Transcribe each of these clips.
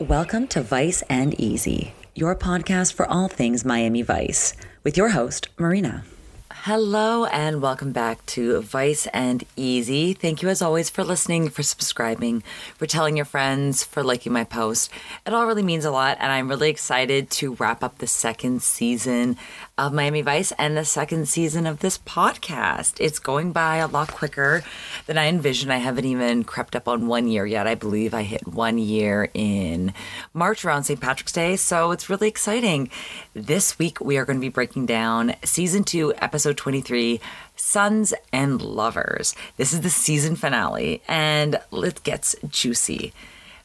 Welcome to Vice and Easy, your podcast for all things Miami Vice, with your host, Marina. Hello, and welcome back to Vice and Easy. Thank you, as always, for listening, for subscribing, for telling your friends, for liking my post. It all really means a lot, and I'm really excited to wrap up the second season of Miami Vice and the second season of this podcast. It's going by a lot quicker than I envisioned. I haven't even crept up on one year yet. I believe I hit one year in March around St. Patrick's Day, so it's really exciting. This week, we are going to be breaking down season two, episode 23 Sons and Lovers. This is the season finale, and it gets juicy.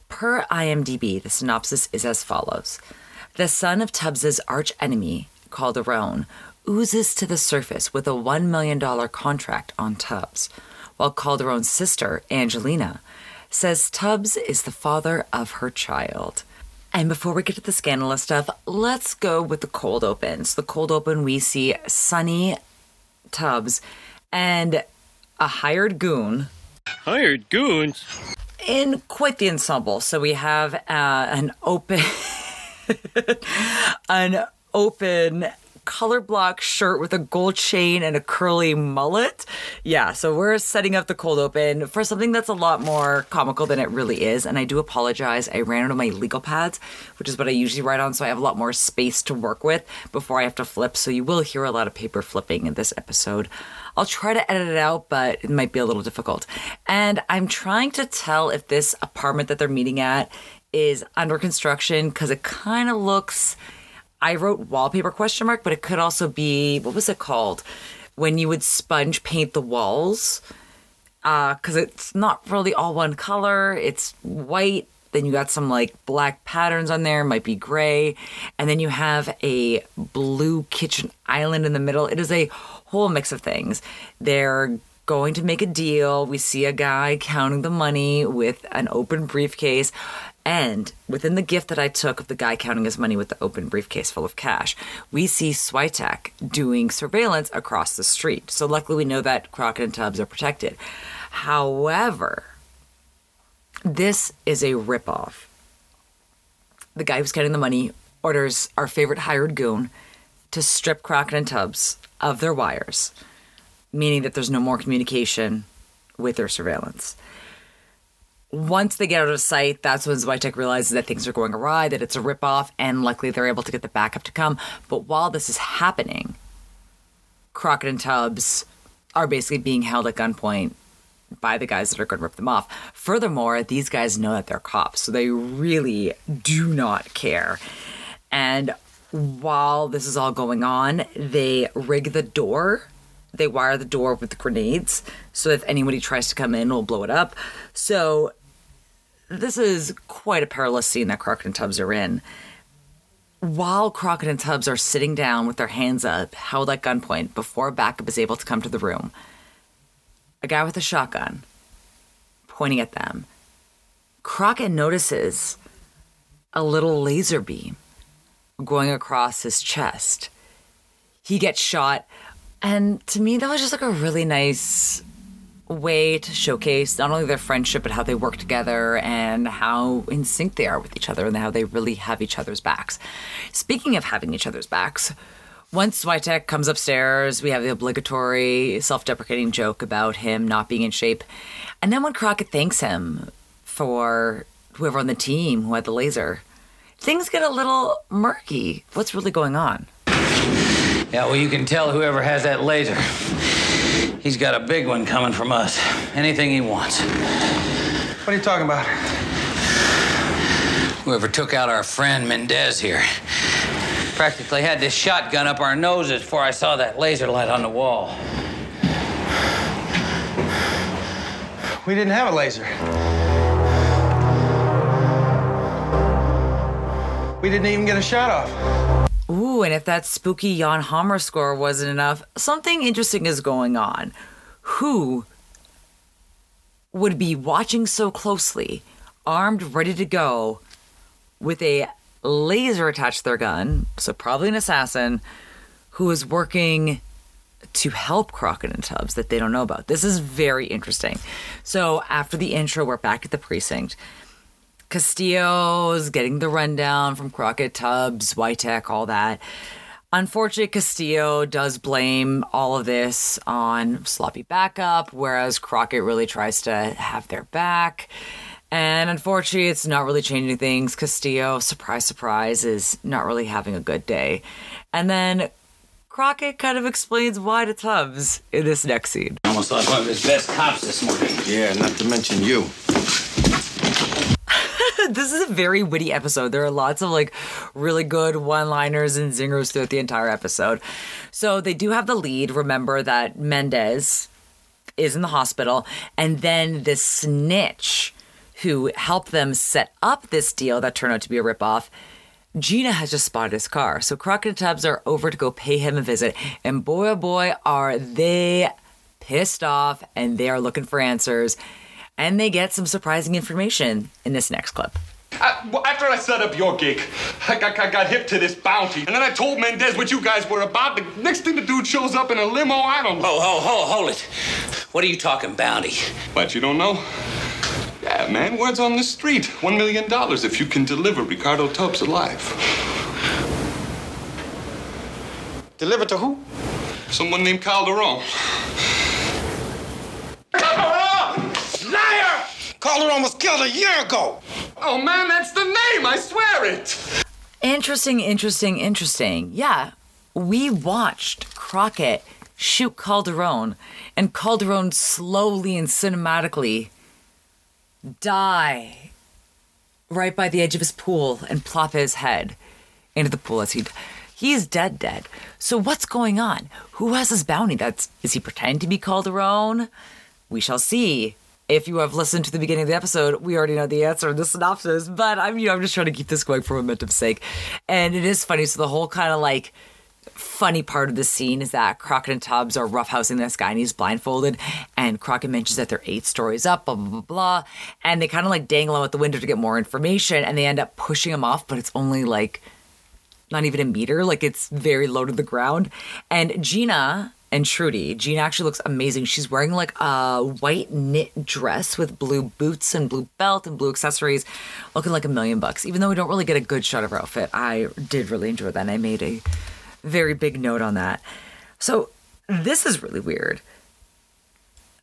Per IMDb, the synopsis is as follows The son of Tubbs's arch enemy, called Calderone, oozes to the surface with a $1 million contract on Tubbs, while Calderone's sister, Angelina, says Tubbs is the father of her child. And before we get to the scandalous stuff, let's go with the cold opens. The cold open, we see Sonny Tubbs and a hired goon. Hired goons? In quite the ensemble. So we have uh, an open. an open color block shirt with a gold chain and a curly mullet. Yeah, so we're setting up the cold open for something that's a lot more comical than it really is. And I do apologize. I ran out of my legal pads, which is what I usually write on, so I have a lot more space to work with before I have to flip. So you will hear a lot of paper flipping in this episode. I'll try to edit it out, but it might be a little difficult. And I'm trying to tell if this apartment that they're meeting at is under construction because it kind of looks I wrote wallpaper question mark, but it could also be what was it called when you would sponge paint the walls because uh, it's not really all one color. It's white. Then you got some like black patterns on there, might be gray. And then you have a blue kitchen island in the middle. It is a whole mix of things. They're going to make a deal. We see a guy counting the money with an open briefcase. And within the gift that I took of the guy counting his money with the open briefcase full of cash, we see Switek doing surveillance across the street. So luckily we know that Crockett and Tubbs are protected. However, this is a ripoff. The guy who's counting the money orders our favorite hired goon to strip Crockett and Tubbs of their wires, meaning that there's no more communication with their surveillance once they get out of sight, that's when Switek realizes that things are going awry, that it's a ripoff, and luckily they're able to get the backup to come. But while this is happening, Crockett and Tubbs are basically being held at gunpoint by the guys that are going to rip them off. Furthermore, these guys know that they're cops, so they really do not care. And while this is all going on, they rig the door. They wire the door with grenades so if anybody tries to come in, we'll blow it up. So this is quite a perilous scene that Crockett and Tubbs are in. While Crockett and Tubbs are sitting down with their hands up, held at gunpoint, before backup is able to come to the room, a guy with a shotgun pointing at them. Crockett notices a little laser beam going across his chest. He gets shot, and to me, that was just like a really nice way to showcase not only their friendship but how they work together and how in sync they are with each other and how they really have each other's backs. Speaking of having each other's backs, once Switek comes upstairs, we have the obligatory self-deprecating joke about him not being in shape. And then when Crockett thanks him for whoever on the team who had the laser, things get a little murky. What's really going on? Yeah, well, you can tell whoever has that laser. He's got a big one coming from us. Anything he wants. What are you talking about? Whoever took out our friend Mendez here practically had this shotgun up our noses before I saw that laser light on the wall. We didn't have a laser. We didn't even get a shot off. And if that spooky Jan Hammer score wasn't enough, something interesting is going on. Who would be watching so closely, armed, ready to go, with a laser attached to their gun, so probably an assassin, who is working to help Crockett and Tubbs that they don't know about. This is very interesting. So after the intro, we're back at the precinct. Castillo's getting the rundown from Crockett, Tubbs, Switek, all that. Unfortunately, Castillo does blame all of this on sloppy backup, whereas Crockett really tries to have their back. And unfortunately, it's not really changing things. Castillo, surprise, surprise, is not really having a good day. And then Crockett kind of explains why to Tubbs in this next scene. Almost like one of his best cops this morning. Yeah, not to mention you. this is a very witty episode. There are lots of like really good one liners and zingers throughout the entire episode. So they do have the lead. Remember that Mendez is in the hospital, and then the snitch who helped them set up this deal that turned out to be a ripoff. Gina has just spotted his car. So Crockett and Tubbs are over to go pay him a visit. And boy, oh boy, are they pissed off and they are looking for answers. And they get some surprising information in this next clip. I, well, after I set up your gig, I got, I got hip to this bounty. And then I told Mendez what you guys were about. The next thing the dude shows up in a limo, I don't know. Oh, oh, hold, hold it. What are you talking bounty? But you don't know? Yeah, man, word's on the street. One million dollars if you can deliver Ricardo Tubbs alive. Delivered to who? Someone named Calderone. Calderone! Liar! Was killed a year ago. Oh man, that's the name, I swear it! Interesting, interesting, interesting. Yeah, we watched Crockett shoot Calderone, and Calderone slowly and cinematically die right by the edge of his pool and plop his head into the pool as he he's dead dead so what's going on who has his bounty that's is he pretending to be calderone we shall see if you have listened to the beginning of the episode we already know the answer in the synopsis but i'm you know i'm just trying to keep this going for momentum's sake and it is funny so the whole kind of like funny part of the scene is that Crockett and Tubbs are roughhousing this guy and he's blindfolded. And Crockett mentions that they're eight stories up, blah, blah, blah, blah. And they kind of like dangle him out the window to get more information and they end up pushing him off, but it's only like not even a meter. Like it's very low to the ground. And Gina and Trudy, Gina actually looks amazing. She's wearing like a white knit dress with blue boots and blue belt and blue accessories, looking like a million bucks. Even though we don't really get a good shot of her outfit, I did really enjoy that. And I made a very big note on that. So this is really weird.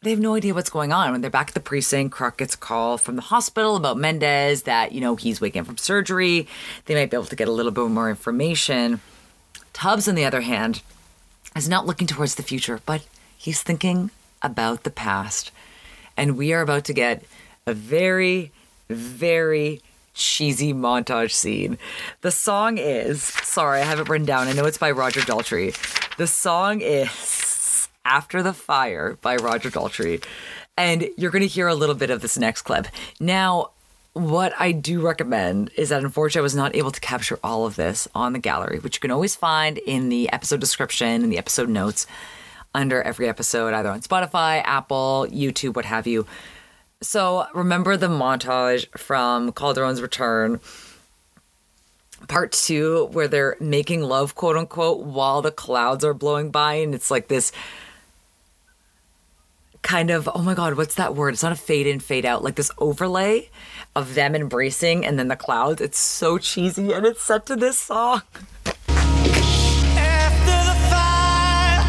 They have no idea what's going on. When they're back at the precinct, Croc gets a call from the hospital about Mendez that, you know, he's waking up from surgery. They might be able to get a little bit more information. Tubbs, on the other hand, is not looking towards the future, but he's thinking about the past. And we are about to get a very, very cheesy montage scene. The song is, sorry, I have it written down. I know it's by Roger Daltrey. The song is After the Fire by Roger Daltrey. And you're going to hear a little bit of this next clip. Now, what I do recommend is that unfortunately I was not able to capture all of this on the gallery, which you can always find in the episode description and the episode notes under every episode, either on Spotify, Apple, YouTube, what have you. So remember the montage from Calderone's Return, part two, where they're making love, quote unquote, while the clouds are blowing by, and it's like this kind of oh my god, what's that word? It's not a fade in, fade out, like this overlay of them embracing and then the clouds. It's so cheesy and it's set to this song. After the fire,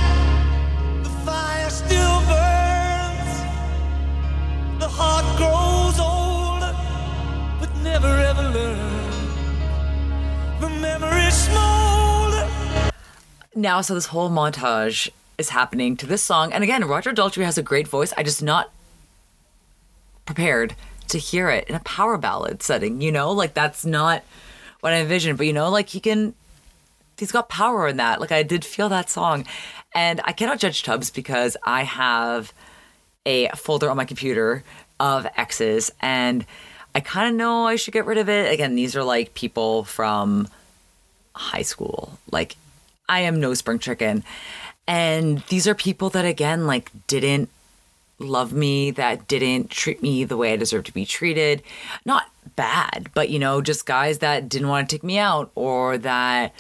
the fire still burns. The heart grows old, but never ever learns. The memory smolder. now so this whole montage is happening to this song and again roger daltrey has a great voice i just not prepared to hear it in a power ballad setting you know like that's not what i envisioned but you know like he can he's got power in that like i did feel that song and i cannot judge tubbs because i have a folder on my computer of x's and i kind of know i should get rid of it again these are like people from high school. Like, I am no spring chicken. And these are people that, again, like, didn't love me, that didn't treat me the way I deserve to be treated. Not bad, but, you know, just guys that didn't want to take me out or that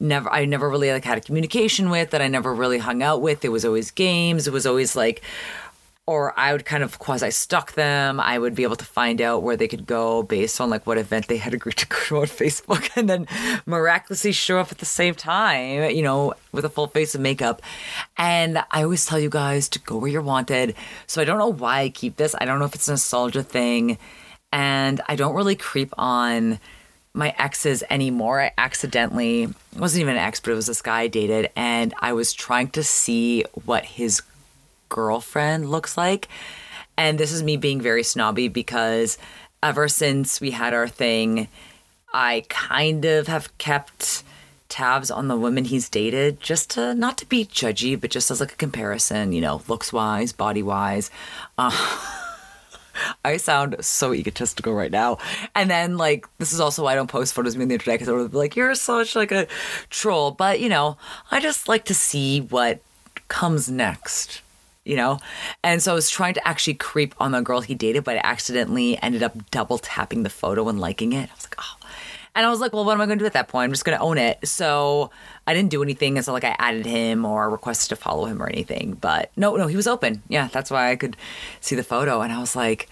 never I never really like had a communication with that I never really hung out with. It was always games. It was always like or I would kind of quasi stalk them. I would be able to find out where they could go based on like what event they had agreed to go to on Facebook and then miraculously show up at the same time, you know, with a full face of makeup. And I always tell you guys to go where you're wanted. So I don't know why I keep this. I don't know if it's a nostalgia thing. And I don't really creep on my exes anymore. I accidentally wasn't even an ex, but it was this guy I dated, and I was trying to see what his girlfriend looks like. And this is me being very snobby because ever since we had our thing, I kind of have kept tabs on the women he's dated just to not to be judgy, but just as like a comparison, you know, looks wise, body wise. Uh, I sound so egotistical right now. And then, like, this is also why I don't post photos of me on the internet because I would be like, you're such like a troll. But, you know, I just like to see what comes next, you know? And so I was trying to actually creep on the girl he dated, but I accidentally ended up double tapping the photo and liking it. I was like, oh. And I was like, well, what am I going to do at that point? I'm just going to own it. So I didn't do anything. It's not like I added him or requested to follow him or anything. But no, no, he was open. Yeah, that's why I could see the photo. And I was like,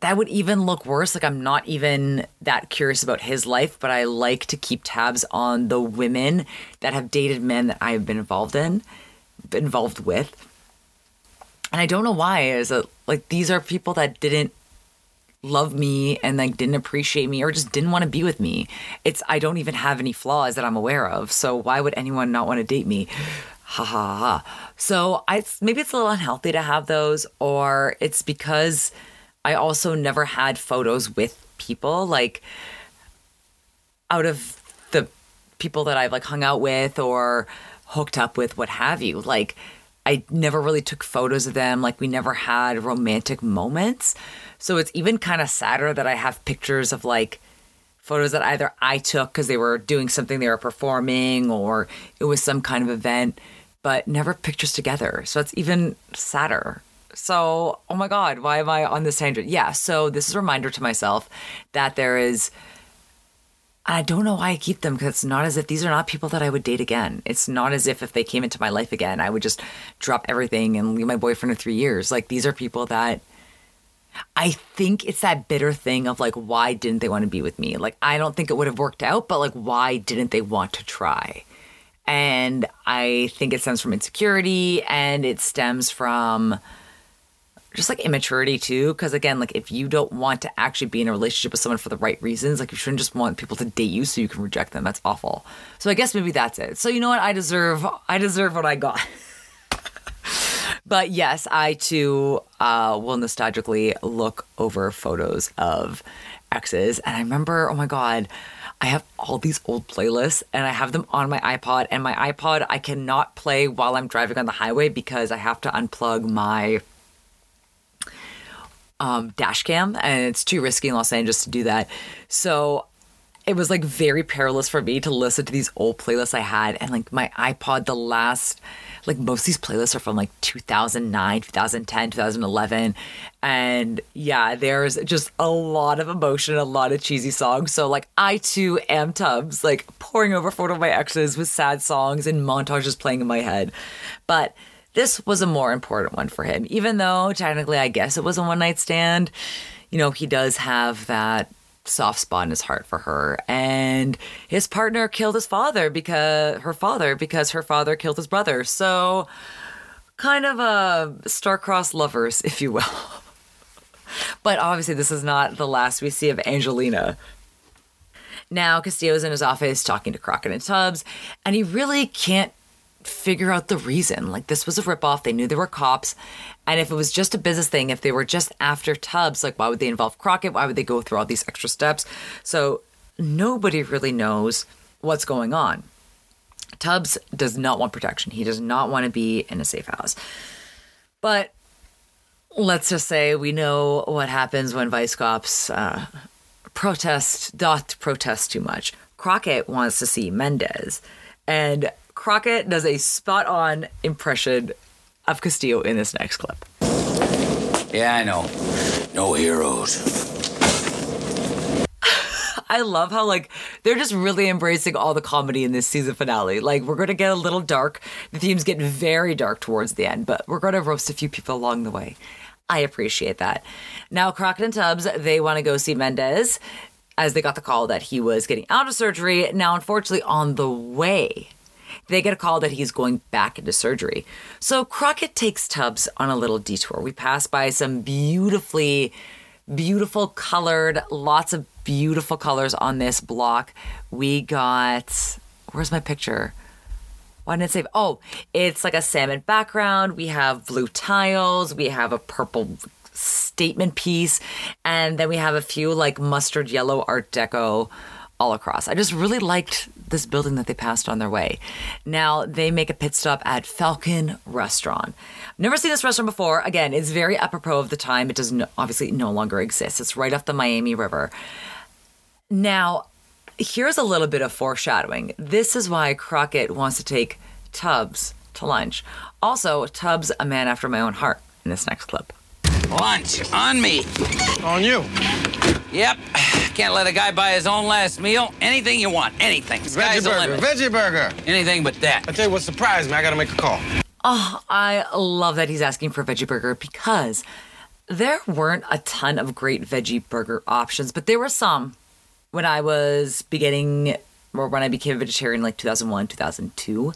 that would even look worse. Like, I'm not even that curious about his life, but I like to keep tabs on the women that have dated men that I have been involved in, involved with. And I don't know why. Is it like these are people that didn't love me and like didn't appreciate me or just didn't want to be with me. It's I don't even have any flaws that I'm aware of. So why would anyone not want to date me? Ha ha ha. So I maybe it's a little unhealthy to have those, or it's because I also never had photos with people like out of the people that I've like hung out with or hooked up with, what have you. Like I never really took photos of them. Like we never had romantic moments. So it's even kind of sadder that I have pictures of like photos that either I took because they were doing something they were performing or it was some kind of event, but never pictures together. So it's even sadder. So, oh my God, why am I on this tangent? Yeah, so this is a reminder to myself that there is. I don't know why I keep them because it's not as if these are not people that I would date again. It's not as if if they came into my life again, I would just drop everything and leave my boyfriend in three years. Like these are people that I think it's that bitter thing of like, why didn't they want to be with me? Like, I don't think it would have worked out, but like, why didn't they want to try? And I think it stems from insecurity and it stems from just like immaturity too. Cause again, like, if you don't want to actually be in a relationship with someone for the right reasons, like, you shouldn't just want people to date you so you can reject them. That's awful. So I guess maybe that's it. So, you know what? I deserve, I deserve what I got. But yes, I too uh, will nostalgically look over photos of exes. And I remember, oh my God, I have all these old playlists and I have them on my iPod. And my iPod, I cannot play while I'm driving on the highway because I have to unplug my um, dash cam and it's too risky in Los Angeles to do that. So it was like very perilous for me to listen to these old playlists I had. And like my iPod, the last like most of these playlists are from like 2009, 2010, 2011. And yeah, there's just a lot of emotion, a lot of cheesy songs. So like I too am Tubbs, like pouring over photo of my exes with sad songs and montages playing in my head. But this was a more important one for him, even though technically I guess it was a one night stand. You know, he does have that soft spot in his heart for her. And his partner killed his father because her father because her father killed his brother. So kind of a star-crossed lovers, if you will. but obviously this is not the last we see of Angelina. Now Castillo's in his office talking to Crockett and Tubbs, and he really can't figure out the reason. Like this was a ripoff. They knew there were cops. And if it was just a business thing, if they were just after Tubbs, like why would they involve Crockett? Why would they go through all these extra steps? So nobody really knows what's going on. Tubbs does not want protection. He does not want to be in a safe house. But let's just say we know what happens when vice cops uh, protest, dot protest too much. Crockett wants to see Mendez. And Crockett does a spot on impression of Castillo in this next clip. Yeah, I know. No heroes. I love how like they're just really embracing all the comedy in this season finale. Like we're gonna get a little dark. The themes get very dark towards the end, but we're gonna roast a few people along the way. I appreciate that. Now Crockett and Tubbs, they want to go see Mendez as they got the call that he was getting out of surgery. Now, unfortunately, on the way, they get a call that he's going back into surgery. So Crockett takes Tubbs on a little detour. We pass by some beautifully, beautiful colored, lots of beautiful colors on this block. We got, where's my picture? Why didn't it say? Oh, it's like a salmon background. We have blue tiles. We have a purple statement piece. And then we have a few like mustard yellow Art Deco all across. I just really liked this building that they passed on their way. Now they make a pit stop at Falcon Restaurant. Never seen this restaurant before. Again, it's very apropos of the time. It doesn't obviously no longer exist. It's right off the Miami River. Now, here's a little bit of foreshadowing. This is why Crockett wants to take Tubbs to lunch. Also, Tubbs, a man after my own heart, in this next clip. Lunch on me. On you. Yep. Can't let a guy buy his own last meal. Anything you want. Anything. Sky's Veggie burger. limit. Veggie burger. Anything but that. I tell you what surprised me. I gotta make a call. Oh, I love that he's asking for a veggie burger because there weren't a ton of great veggie burger options, but there were some when I was beginning or when I became a vegetarian like 2001, 2002.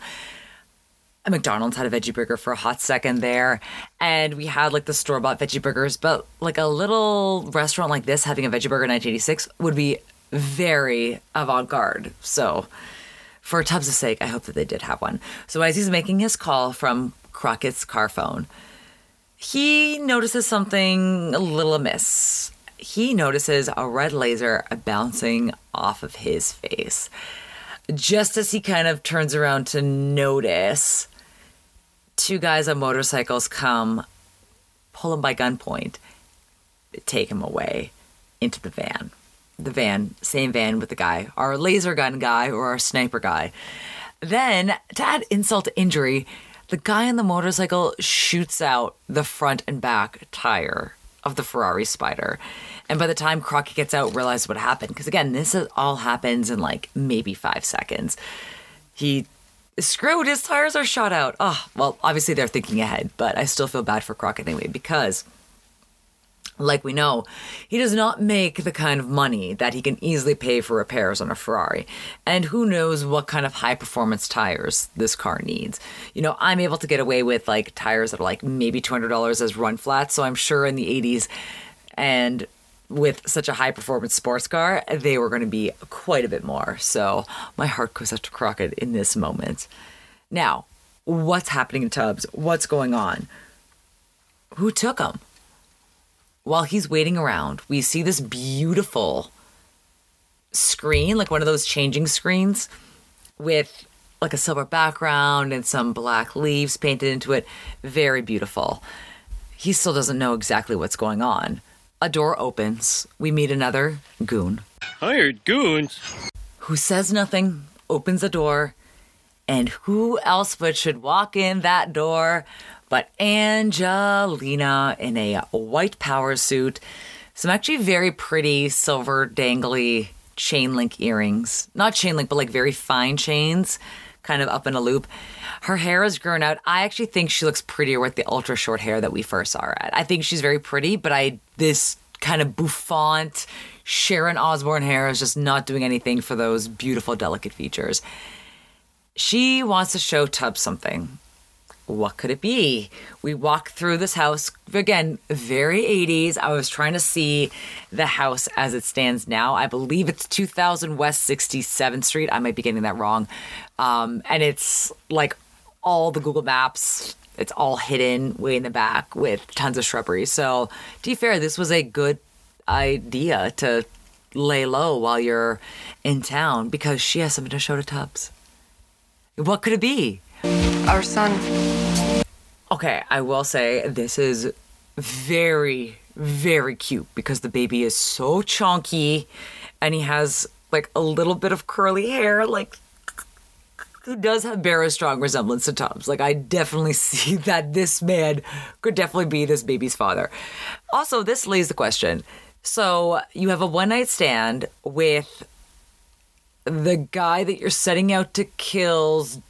And McDonald's had a veggie burger for a hot second there. And we had like the store bought veggie burgers, but like a little restaurant like this having a veggie burger in 1986 would be very avant garde. So, for Tubbs' sake, I hope that they did have one. So as he's making his call from Crockett's car phone, he notices something a little amiss. He notices a red laser bouncing off of his face. Just as he kind of turns around to notice, two guys on motorcycles come, pull him by gunpoint, take him away into the van the van, same van with the guy, our laser gun guy or our sniper guy. Then, to add insult to injury, the guy on the motorcycle shoots out the front and back tire of the Ferrari Spyder. And by the time Crockett gets out, realizes what happened. Because again, this all happens in like maybe five seconds. He screwed. His tires are shot out. Oh, well, obviously they're thinking ahead, but I still feel bad for Crockett anyway because like we know, he does not make the kind of money that he can easily pay for repairs on a Ferrari. And who knows what kind of high performance tires this car needs. You know, I'm able to get away with like tires that are like maybe $200 as run flats. So I'm sure in the 80s and with such a high performance sports car, they were going to be quite a bit more. So my heart goes out to Crockett in this moment. Now, what's happening in Tubbs? What's going on? Who took him? while he's waiting around, we see this beautiful screen, like one of those changing screens with like a silver background and some black leaves painted into it. Very beautiful. He still doesn't know exactly what's going on. A door opens. We meet another goon Hired goons? who says nothing, opens the door, and who else but should walk in that door but Angelina in a white power suit, some actually very pretty silver dangly chain link earrings. Not chain link, but like very fine chains, kind of up in a loop. Her hair is grown out. I actually think she looks prettier with the ultra short hair that we first saw her at. I think she's very pretty, but I this kind of bouffant Sharon Osbourne hair is just not doing anything for those beautiful, delicate features. She wants to show Tubbs something. What could it be? We walk through this house again, very 80s. I was trying to see the house as it stands now. I believe it's 2000 West 67th Street. I might be getting that wrong. Um, and it's like all the Google Maps, it's all hidden way in the back with tons of shrubbery. So, to be fair, this was a good idea to lay low while you're in town because she has something to show to Tubbs. What could it be? Our son. Okay, I will say this is very, very cute because the baby is so chunky and he has like a little bit of curly hair. Like, he does have bear a strong resemblance to Tom's. Like, I definitely see that this man could definitely be this baby's father. Also, this lays the question So you have a one night stand with the guy that you're setting out to kill's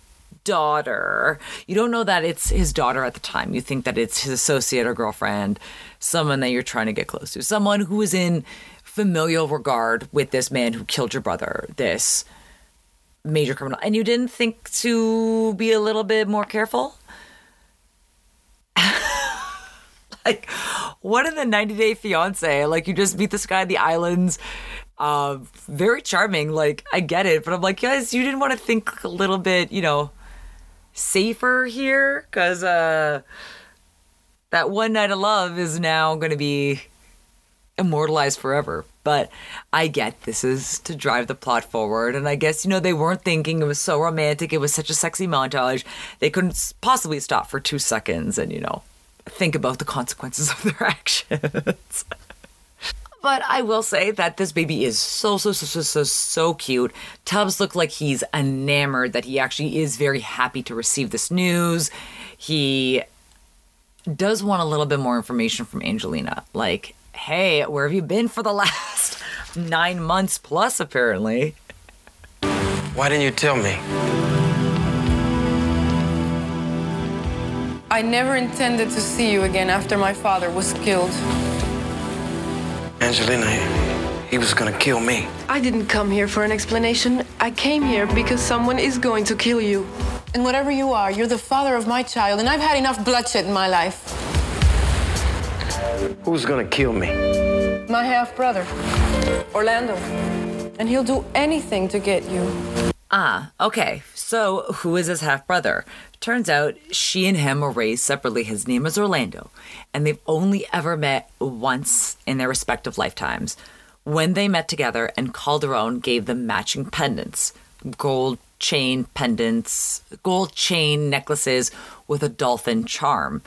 daughter. You don't know that it's his daughter at the time. You think that it's his associate or girlfriend, someone that you're trying to get close to, someone who is in familial regard with this man who killed your brother, this major criminal. And you didn't think to be a little bit more careful? like, what in the 90 Day Fiance? Like, you just meet this guy in the islands. Uh, very charming. Like, I get it. But I'm like, guys, you didn't want to think a little bit, you know, safer here? Because uh, that one night of love is now going to be immortalized forever. But I get this is to drive the plot forward. And I guess, you know, they weren't thinking it was so romantic. It was such a sexy montage. They couldn't possibly stop for two seconds and, you know, think about the consequences of their actions. But I will say that this baby is so, so, so, so, so, so cute. Tubbs looked like he's enamored that he actually is very happy to receive this news. He does want a little bit more information from Angelina. Like, hey, where have you been for the last nine months plus, apparently? Why didn't you tell me? I never intended to see you again after my father was killed. Angelina, he was gonna kill me. I didn't come here for an explanation. I came here because someone is going to kill you. And whatever you are, you're the father of my child, and I've had enough bloodshed in my life. Who's gonna kill me? My half brother, Orlando. And he'll do anything to get you. Ah, okay. So, who is his half brother? Turns out she and him were raised separately. His name is Orlando, and they've only ever met once in their respective lifetimes when they met together and Calderone gave them matching pendants gold chain pendants, gold chain necklaces with a dolphin charm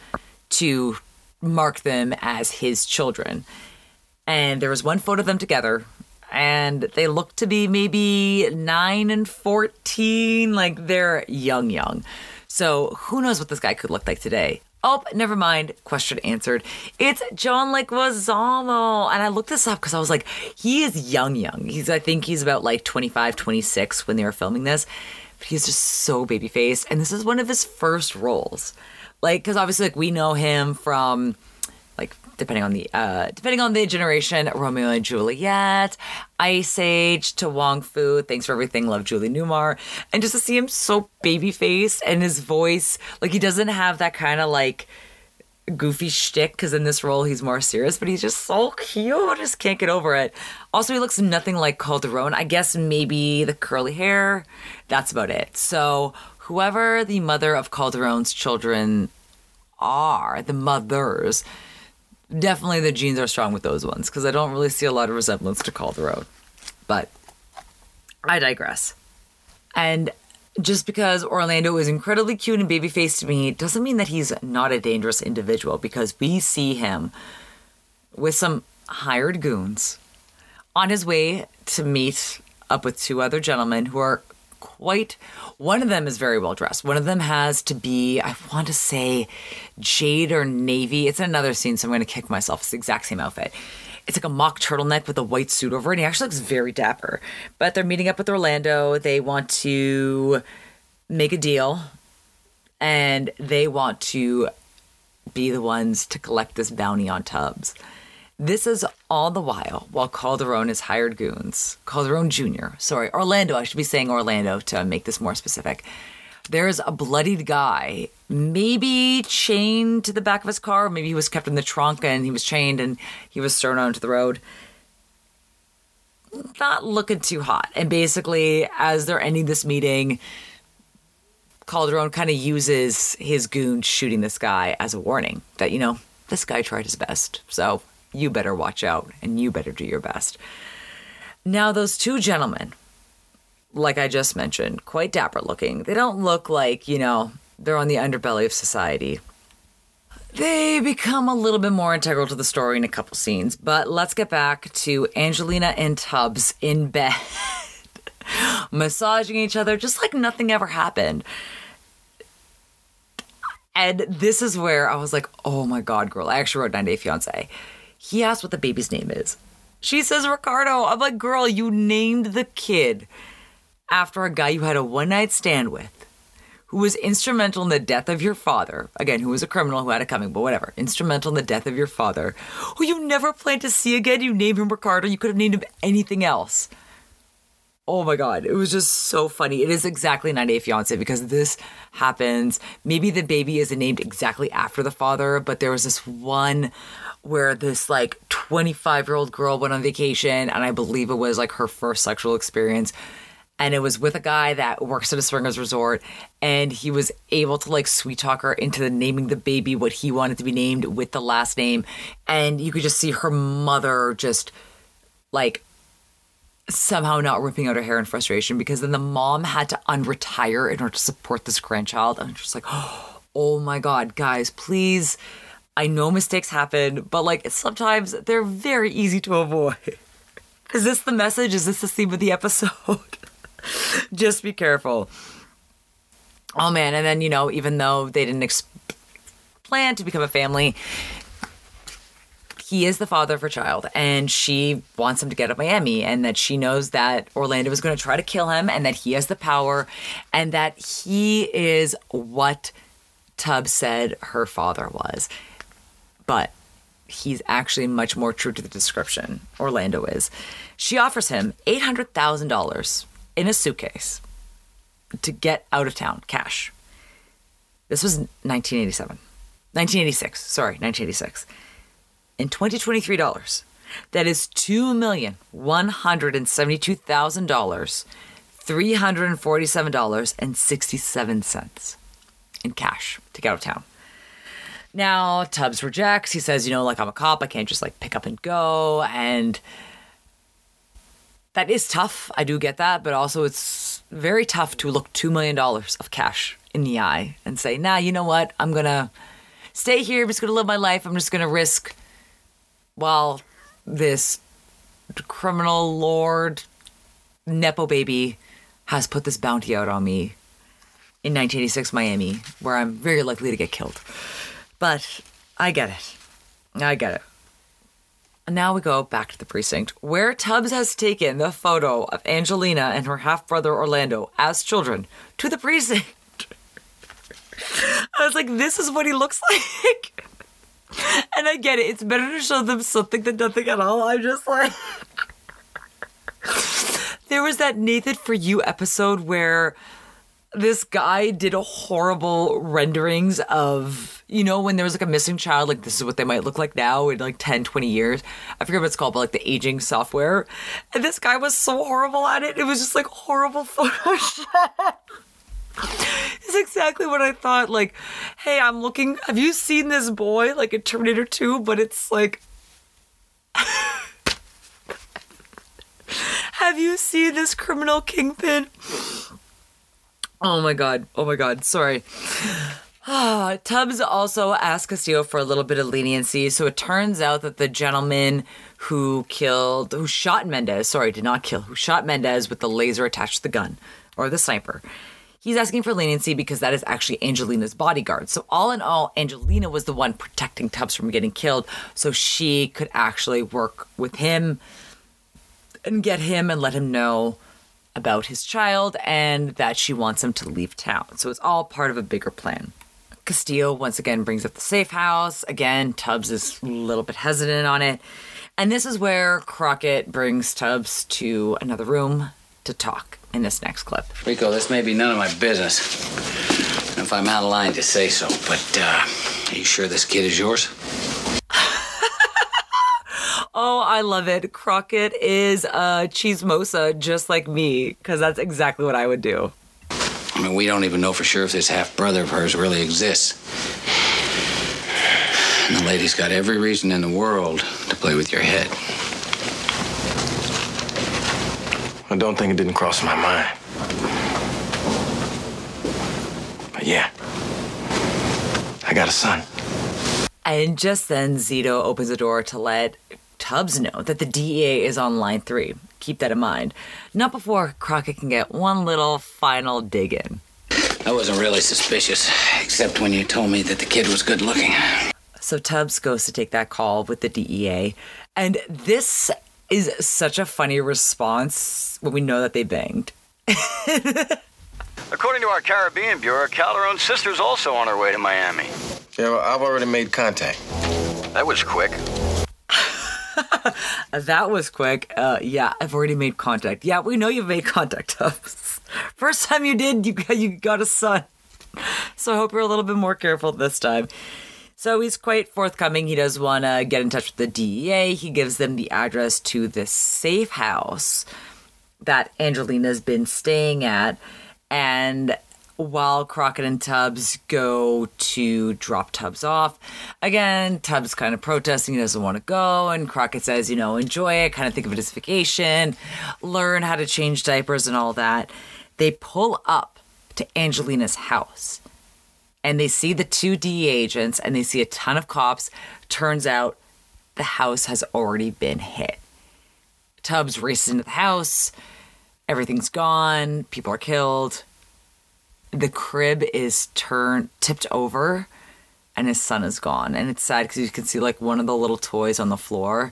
to mark them as his children. And there was one photo of them together, and they look to be maybe 9 and 14. Like they're young, young. So who knows what this guy could look like today? Oh, never mind. Question answered. It's John Leguizamo. And I looked this up because I was like, he is young, young. He's, I think he's about like 25, 26 when they were filming this. But he's just so baby faced. And this is one of his first roles. Like, because obviously, like, we know him from like depending on the uh depending on the generation romeo and juliet ice age to wong foo thanks for everything love julie newmar and just to see him so baby faced and his voice like he doesn't have that kind of like goofy shtick because in this role he's more serious, but he's just so cute. I just can't get over it. Also, he looks nothing like Calderone. I guess maybe the curly hair. That's about it. So, whoever the mother of Calderone's children are, the mothers, definitely the genes are strong with those ones because I don't really see a lot of resemblance to Calderone. But I digress. And just because Orlando is incredibly cute and baby faced to me doesn't mean that he's not a dangerous individual because we see him with some hired goons on his way to meet up with two other gentlemen who are quite one of them is very well dressed. One of them has to be i want to say jade or navy. It's another scene so i'm going to kick myself. It's the exact same outfit. It's like a mock turtleneck with a white suit over it and he actually looks very dapper. But they're meeting up with orlando. They want to make a deal and they want to be the ones to collect this bounty on Tubbs. This is all the while while Calderone is hired goons. Calderone Jr., sorry, Orlando, I should be saying Orlando to make this more specific. There's a bloodied guy, maybe chained to the back of his car, maybe he was kept in the trunk and he was chained and he was thrown onto the road. Not looking too hot. And basically, as they're ending this meeting, Calderone kind of uses his goon shooting this guy as a warning that, you know, this guy tried his best. So you better watch out and you better do your best. Now, those two gentlemen, like I just mentioned, quite dapper looking. They don't look like, you know, they're on the underbelly of society. They become a little bit more integral to the story in a couple scenes, but let's get back to Angelina and Tubbs in bed, massaging each other just like nothing ever happened. And this is where I was like, oh my God, girl. I actually wrote 90 Day Fiance. He asked what the baby's name is. She says Ricardo. I'm like, girl, you named the kid after a guy you had a one night stand with who was instrumental in the death of your father. Again, who was a criminal who had it coming, but whatever. Instrumental in the death of your father, who you never planned to see again. You named him Ricardo. You could have named him anything else. Oh my god, it was just so funny. It is exactly 90 Day Fiance because this happens. Maybe the baby isn't named exactly after the father, but there was this one where this like 25 year old girl went on vacation, and I believe it was like her first sexual experience. And it was with a guy that works at a swingers resort, and he was able to like sweet talk her into naming the baby what he wanted to be named with the last name. And you could just see her mother just like somehow not ripping out her hair in frustration because then the mom had to unretire in order to support this grandchild. And I'm just like, oh my God, guys, please. I know mistakes happen, but like sometimes they're very easy to avoid. Is this the message? Is this the theme of the episode? just be careful. Oh man, and then, you know, even though they didn't ex- plan to become a family, he is the father of her child and she wants him to get to Miami and that she knows that Orlando is going to try to kill him and that he has the power and that he is what Tubbs said her father was. But he's actually much more true to the description, Orlando is. She offers him $800,000 in a suitcase to get out of town, cash. This was 1987. 1986, sorry, 1986 in 2023 dollars. That is two million one hundred and seventy-two thousand dollars, three hundred and forty-seven dollars and sixty-seven cents in cash to get out of town. Now Tubbs rejects. He says, "You know, like I'm a cop, I can't just like pick up and go." And that is tough. I do get that, but also it's very tough to look two million dollars of cash in the eye and say, "Nah, you know what? I'm gonna stay here. I'm just gonna live my life. I'm just gonna risk." while this criminal lord nepo baby has put this bounty out on me in 1986 Miami, where I'm very likely to get killed. But I get it. I get it. And now we go back to the precinct, where Tubbs has taken the photo of Angelina and her half brother Orlando as children to the precinct. I was like, this is what he looks like. And I get it. It's better to show them something than nothing at all. I'm just like. there was that Nathan for You episode where this guy did a horrible renderings of, you know, when there was like a missing child, like this is what they might look like now in like 10, 20 years. I forget what it's called, but like the aging software. And this guy was so horrible at it. It was just like horrible Photoshop. It's exactly what I thought. Like, hey, I'm looking. Have you seen this boy? Like in Terminator 2, but it's like. Have you seen this criminal kingpin? Oh my god. Oh my god. Sorry. Ah, Tubbs also asked Castillo for a little bit of leniency, so it turns out that the gentleman who killed, who shot Mendez, sorry, did not kill, who shot Mendez with the laser attached to the gun, or the sniper, he's asking for leniency because that is actually Angelina's bodyguard. So, all in all, Angelina was the one protecting Tubbs from getting killed, so she could actually work with him and get him and let him know about his child and that she wants him to leave town. So, it's all part of a bigger plan. Castillo once again brings up the safe house. Again, Tubbs is a little bit hesitant on it. And this is where Crockett brings Tubbs to another room to talk in this next clip. Rico, this may be none of my business. And if I'm out of line, just say so. But uh, are you sure this kid is yours? Oh, I love it. Crockett is a chismosa just like me, because that's exactly what I would do. I mean, we don't even know for sure if this half brother of hers really exists. And the lady's got every reason in the world to play with your head. I don't think it didn't cross my mind. But yeah, I got a son. And just then, Zito opens the door to let Tubbs know that the DEA is on line three. Keep that in mind. Not before Crockett can get one little final dig in. I wasn't really suspicious, except when you told me that the kid was good looking. So Tubbs goes to take that call with the DEA. And this is such a funny response when we know that they banged. According to our Caribbean Bureau, Calderone's sister's also on her way to Miami. Yeah, well, I've already made contact. That was quick. That was quick. Uh, yeah, I've already made contact. Yeah, we know you've made contact. First time you did, you got, you got a son. So I hope you're a little bit more careful this time. So he's quite forthcoming. He does want to get in touch with the DEA. He gives them the address to this safe house that Angelina's been staying at. And while Crockett and Tubbs go to drop Tubbs off, again, Tubbs kind of protesting, he doesn't want to go. And Crockett says, you know, enjoy it, kind of think of it as vacation, learn how to change diapers and all that. They pull up to Angelina's house and they see the two DEA agents and they see a ton of cops. Turns out the house has already been hit. Tubbs races into the house. Everything's gone. People are killed. The crib is turned, tipped over, and his son is gone. And it's sad because you can see like one of the little toys on the floor,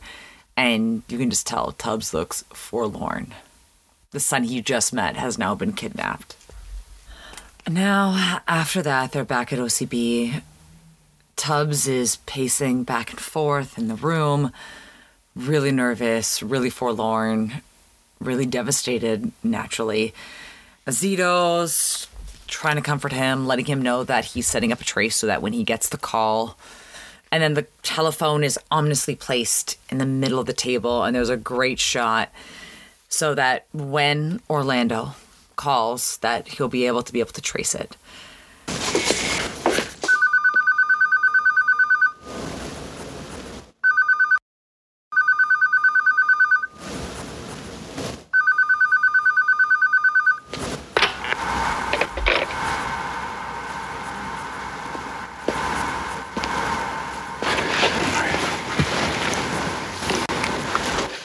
and you can just tell Tubbs looks forlorn. The son he just met has now been kidnapped. Now, after that, they're back at OCB. Tubbs is pacing back and forth in the room, really nervous, really forlorn, really devastated, naturally. Azito's trying to comfort him, letting him know that he's setting up a trace so that when he gets the call, and then the telephone is ominously placed in the middle of the table, and there's a great shot so that when Orlando calls, that he'll be able to be able to trace it.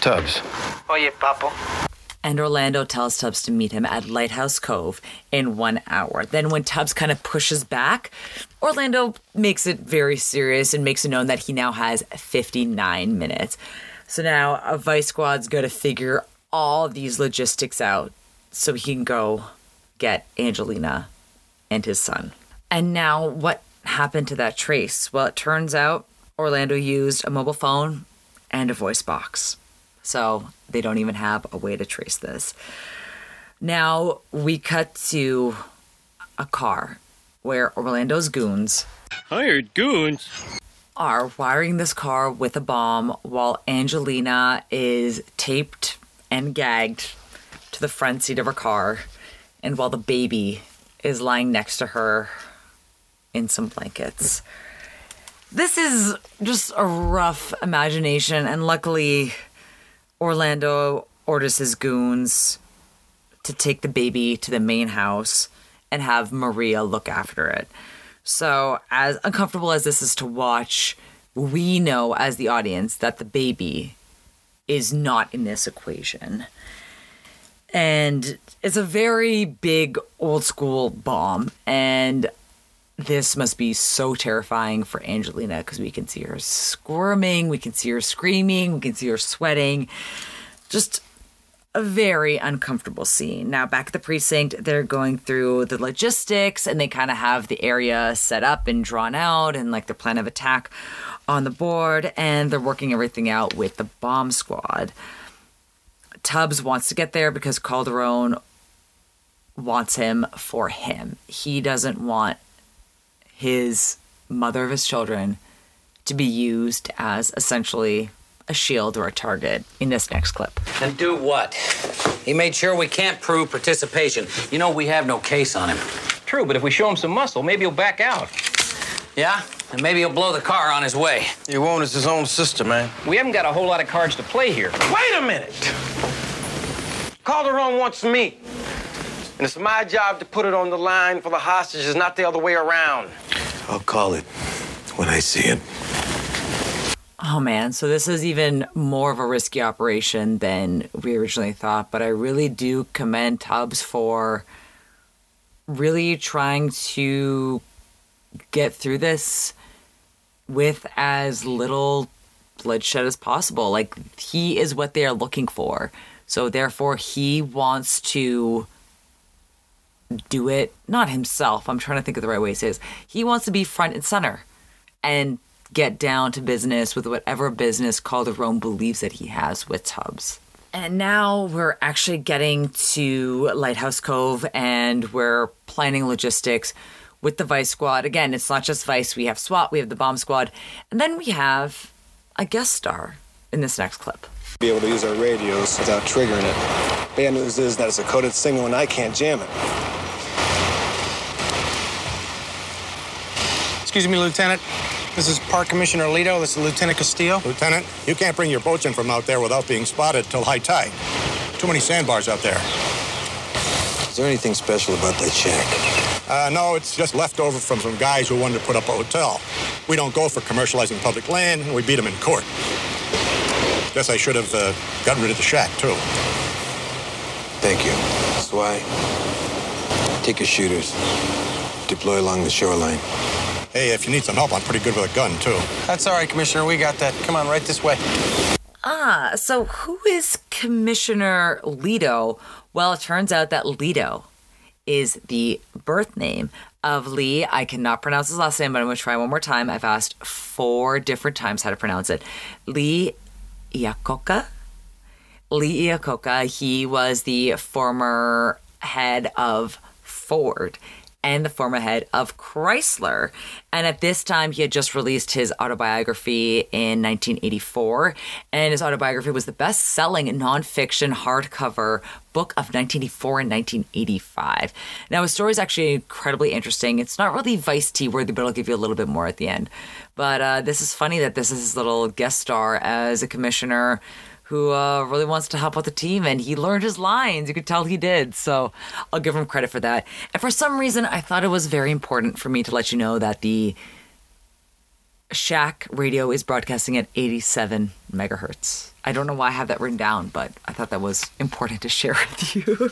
Tubbs. Oye, Papo. And Orlando tells Tubbs to meet him at Lighthouse Cove in one hour. Then, when Tubbs kind of pushes back, Orlando makes it very serious and makes it known that he now has 59 minutes. So now a Vice Squad's got to figure all these logistics out so he can go get Angelina and his son. And now, what happened to that trace? Well, it turns out Orlando used a mobile phone and a voice box. So they don't even have a way to trace this. Now we cut to a car where Orlando's goons Hired goons? are wiring this car with a bomb while Angelina is taped and gagged to the front seat of her car, and while the baby is lying next to her in some blankets. This is just a rough imagination, and luckily, Orlando orders his goons to take the baby to the main house and have Maria look after it. So, as uncomfortable as this is to watch, we know as the audience that the baby is not in this equation. And it's a very big old school bomb. And this must be so terrifying for Angelina because we can see her squirming, we can see her screaming, we can see her sweating. Just a very uncomfortable scene. Now, back at the precinct, they're going through the logistics and they kind of have the area set up and drawn out and like their plan of attack on the board, and they're working everything out with the bomb squad. Tubbs wants to get there because Calderone wants him for him. He doesn't want his mother of his children to be used as essentially a shield or a target in this next clip. And do what? He made sure we can't prove participation. You know, we have no case on him. True, but if we show him some muscle, maybe he'll back out. Yeah? And maybe he'll blow the car on his way. He won't. It's his own sister, man. We haven't got a whole lot of cards to play here. Wait a minute! Calderone wants me. And it's my job to put it on the line for the hostages, not the other way around. I'll call it when I see it. Oh man, so this is even more of a risky operation than we originally thought, but I really do commend Tubbs for really trying to get through this with as little bloodshed as possible. Like he is what they are looking for. So therefore he wants to do it not himself. I'm trying to think of the right way to say this. He wants to be front and center and get down to business with whatever business Calderone believes that he has with Tubbs. And now we're actually getting to Lighthouse Cove and we're planning logistics with the Vice Squad. Again, it's not just Vice, we have SWAT, we have the Bomb Squad, and then we have a guest star in this next clip. Be able to use our radios without triggering it. Bad news is that it's a coded signal and I can't jam it. Excuse me, Lieutenant. This is Park Commissioner Alito. This is Lieutenant Castillo. Lieutenant, you can't bring your boats in from out there without being spotted till high tide. Too many sandbars out there. Is there anything special about that shack? Uh, no, it's just leftover from some guys who wanted to put up a hotel. We don't go for commercializing public land, and we beat them in court. Guess I should have uh, gotten rid of the shack, too. Thank you. Swai, take your shooters. Deploy along the shoreline. Hey, if you need some help, I'm pretty good with a gun, too. That's all right, Commissioner. We got that. Come on, right this way. Ah, so who is Commissioner Lido? Well, it turns out that Lido is the birth name of Lee. I cannot pronounce his last name, but I'm going to try one more time. I've asked four different times how to pronounce it. Lee Iacocca. Lee Iacocca. He was the former head of Ford and the former head of Chrysler. And at this time, he had just released his autobiography in 1984. And his autobiography was the best selling nonfiction hardcover book of 1984 and 1985. Now, his story is actually incredibly interesting. It's not really Vice T worthy, but I'll give you a little bit more at the end. But uh, this is funny that this is his little guest star as a commissioner who uh, really wants to help out the team, and he learned his lines. You could tell he did. So I'll give him credit for that. And for some reason, I thought it was very important for me to let you know that the Shack radio is broadcasting at 87 megahertz. I don't know why I have that written down, but I thought that was important to share with you.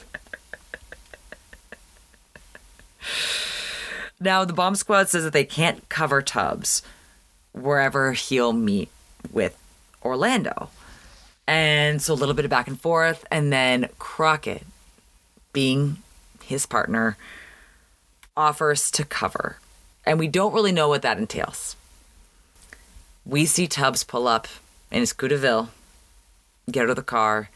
now, the bomb squad says that they can't cover Tubbs wherever he'll meet with Orlando. And so a little bit of back and forth. And then Crockett, being his partner, offers to cover. And we don't really know what that entails. We see Tubbs pull up in his Coupe de Ville, get out of the car,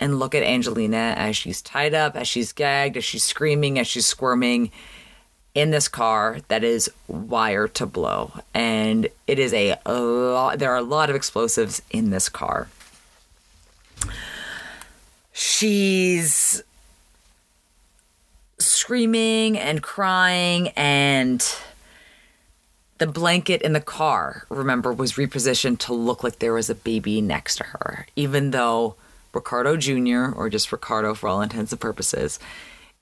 and look at Angelina as she's tied up, as she's gagged, as she's screaming, as she's squirming in this car that is wired to blow. And it is a, a lot, there are a lot of explosives in this car. She's screaming and crying and the blanket in the car remember was repositioned to look like there was a baby next to her even though ricardo jr or just ricardo for all intents and purposes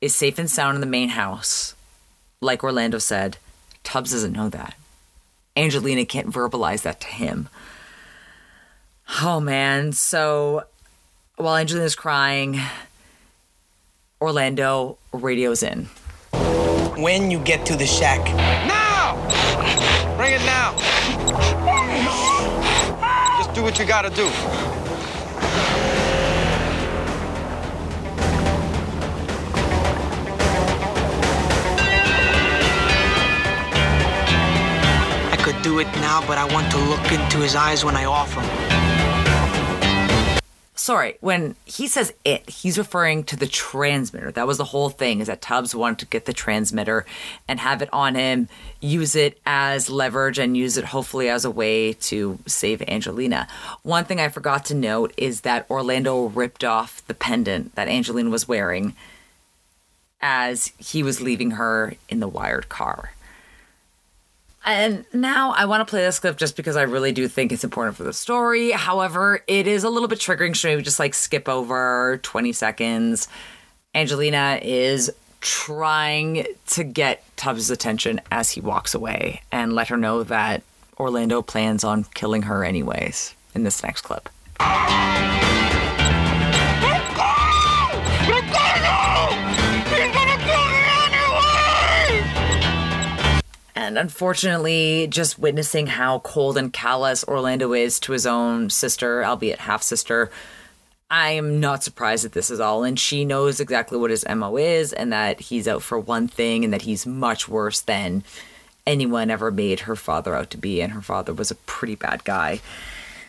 is safe and sound in the main house like orlando said tubbs doesn't know that angelina can't verbalize that to him oh man so while angelina's crying orlando radios in When you get to the shack, Now! Bring it now. Just do what you gotta do. Do it now, but I want to look into his eyes when I offer sorry, when he says it, he's referring to the transmitter. That was the whole thing, is that Tubbs wanted to get the transmitter and have it on him, use it as leverage, and use it hopefully as a way to save Angelina. One thing I forgot to note is that Orlando ripped off the pendant that Angelina was wearing as he was leaving her in the wired car. And now I want to play this clip just because I really do think it's important for the story. However, it is a little bit triggering, so maybe just like skip over 20 seconds. Angelina is trying to get Tubbs' attention as he walks away and let her know that Orlando plans on killing her anyways in this next clip. And unfortunately, just witnessing how cold and callous Orlando is to his own sister, albeit half sister, I am not surprised that this is all. And she knows exactly what his MO is and that he's out for one thing and that he's much worse than anyone ever made her father out to be. And her father was a pretty bad guy.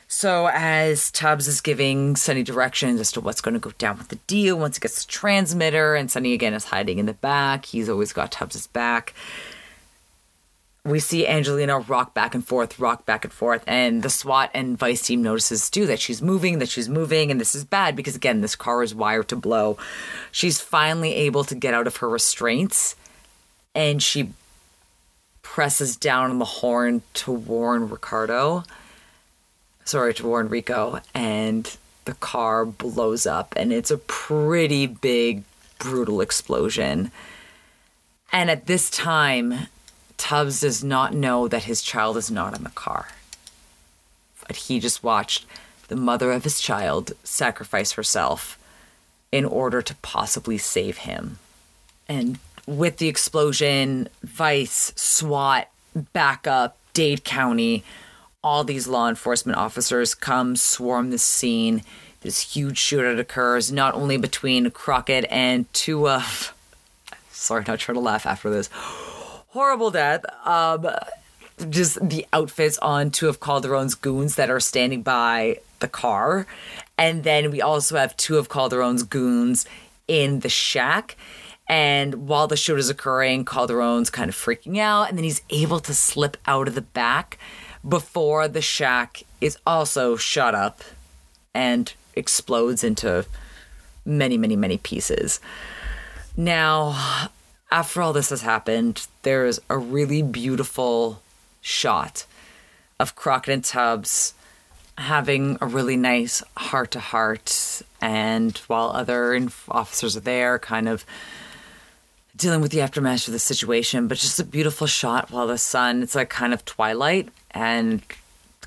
So, as Tubbs is giving Sonny directions as to what's going to go down with the deal once he gets the transmitter, and Sonny again is hiding in the back, he's always got Tubbs's back. We see Angelina rock back and forth, rock back and forth, and the SWAT and Vice team notices too that she's moving, that she's moving, and this is bad because again, this car is wired to blow. She's finally able to get out of her restraints, and she presses down on the horn to warn Ricardo sorry, to warn Rico, and the car blows up, and it's a pretty big, brutal explosion. And at this time, Tubbs does not know that his child is not in the car. But he just watched the mother of his child sacrifice herself in order to possibly save him. And with the explosion, Vice, SWAT, backup, Dade County, all these law enforcement officers come swarm the scene. This huge shootout occurs not only between Crockett and two of sorry, not trying to laugh after this horrible death. Um, just the outfits on two of Calderone's goons that are standing by the car, and then we also have two of Calderone's goons in the shack. And while the shoot is occurring, Calderone's kind of freaking out, and then he's able to slip out of the back before the shack is also shut up and explodes into many, many, many pieces. Now, after all this has happened, there is a really beautiful shot of Crockett and Tubbs having a really nice heart to heart, and while other officers are there, kind of dealing with the aftermath of the situation, but just a beautiful shot while the sun, it's like kind of twilight, and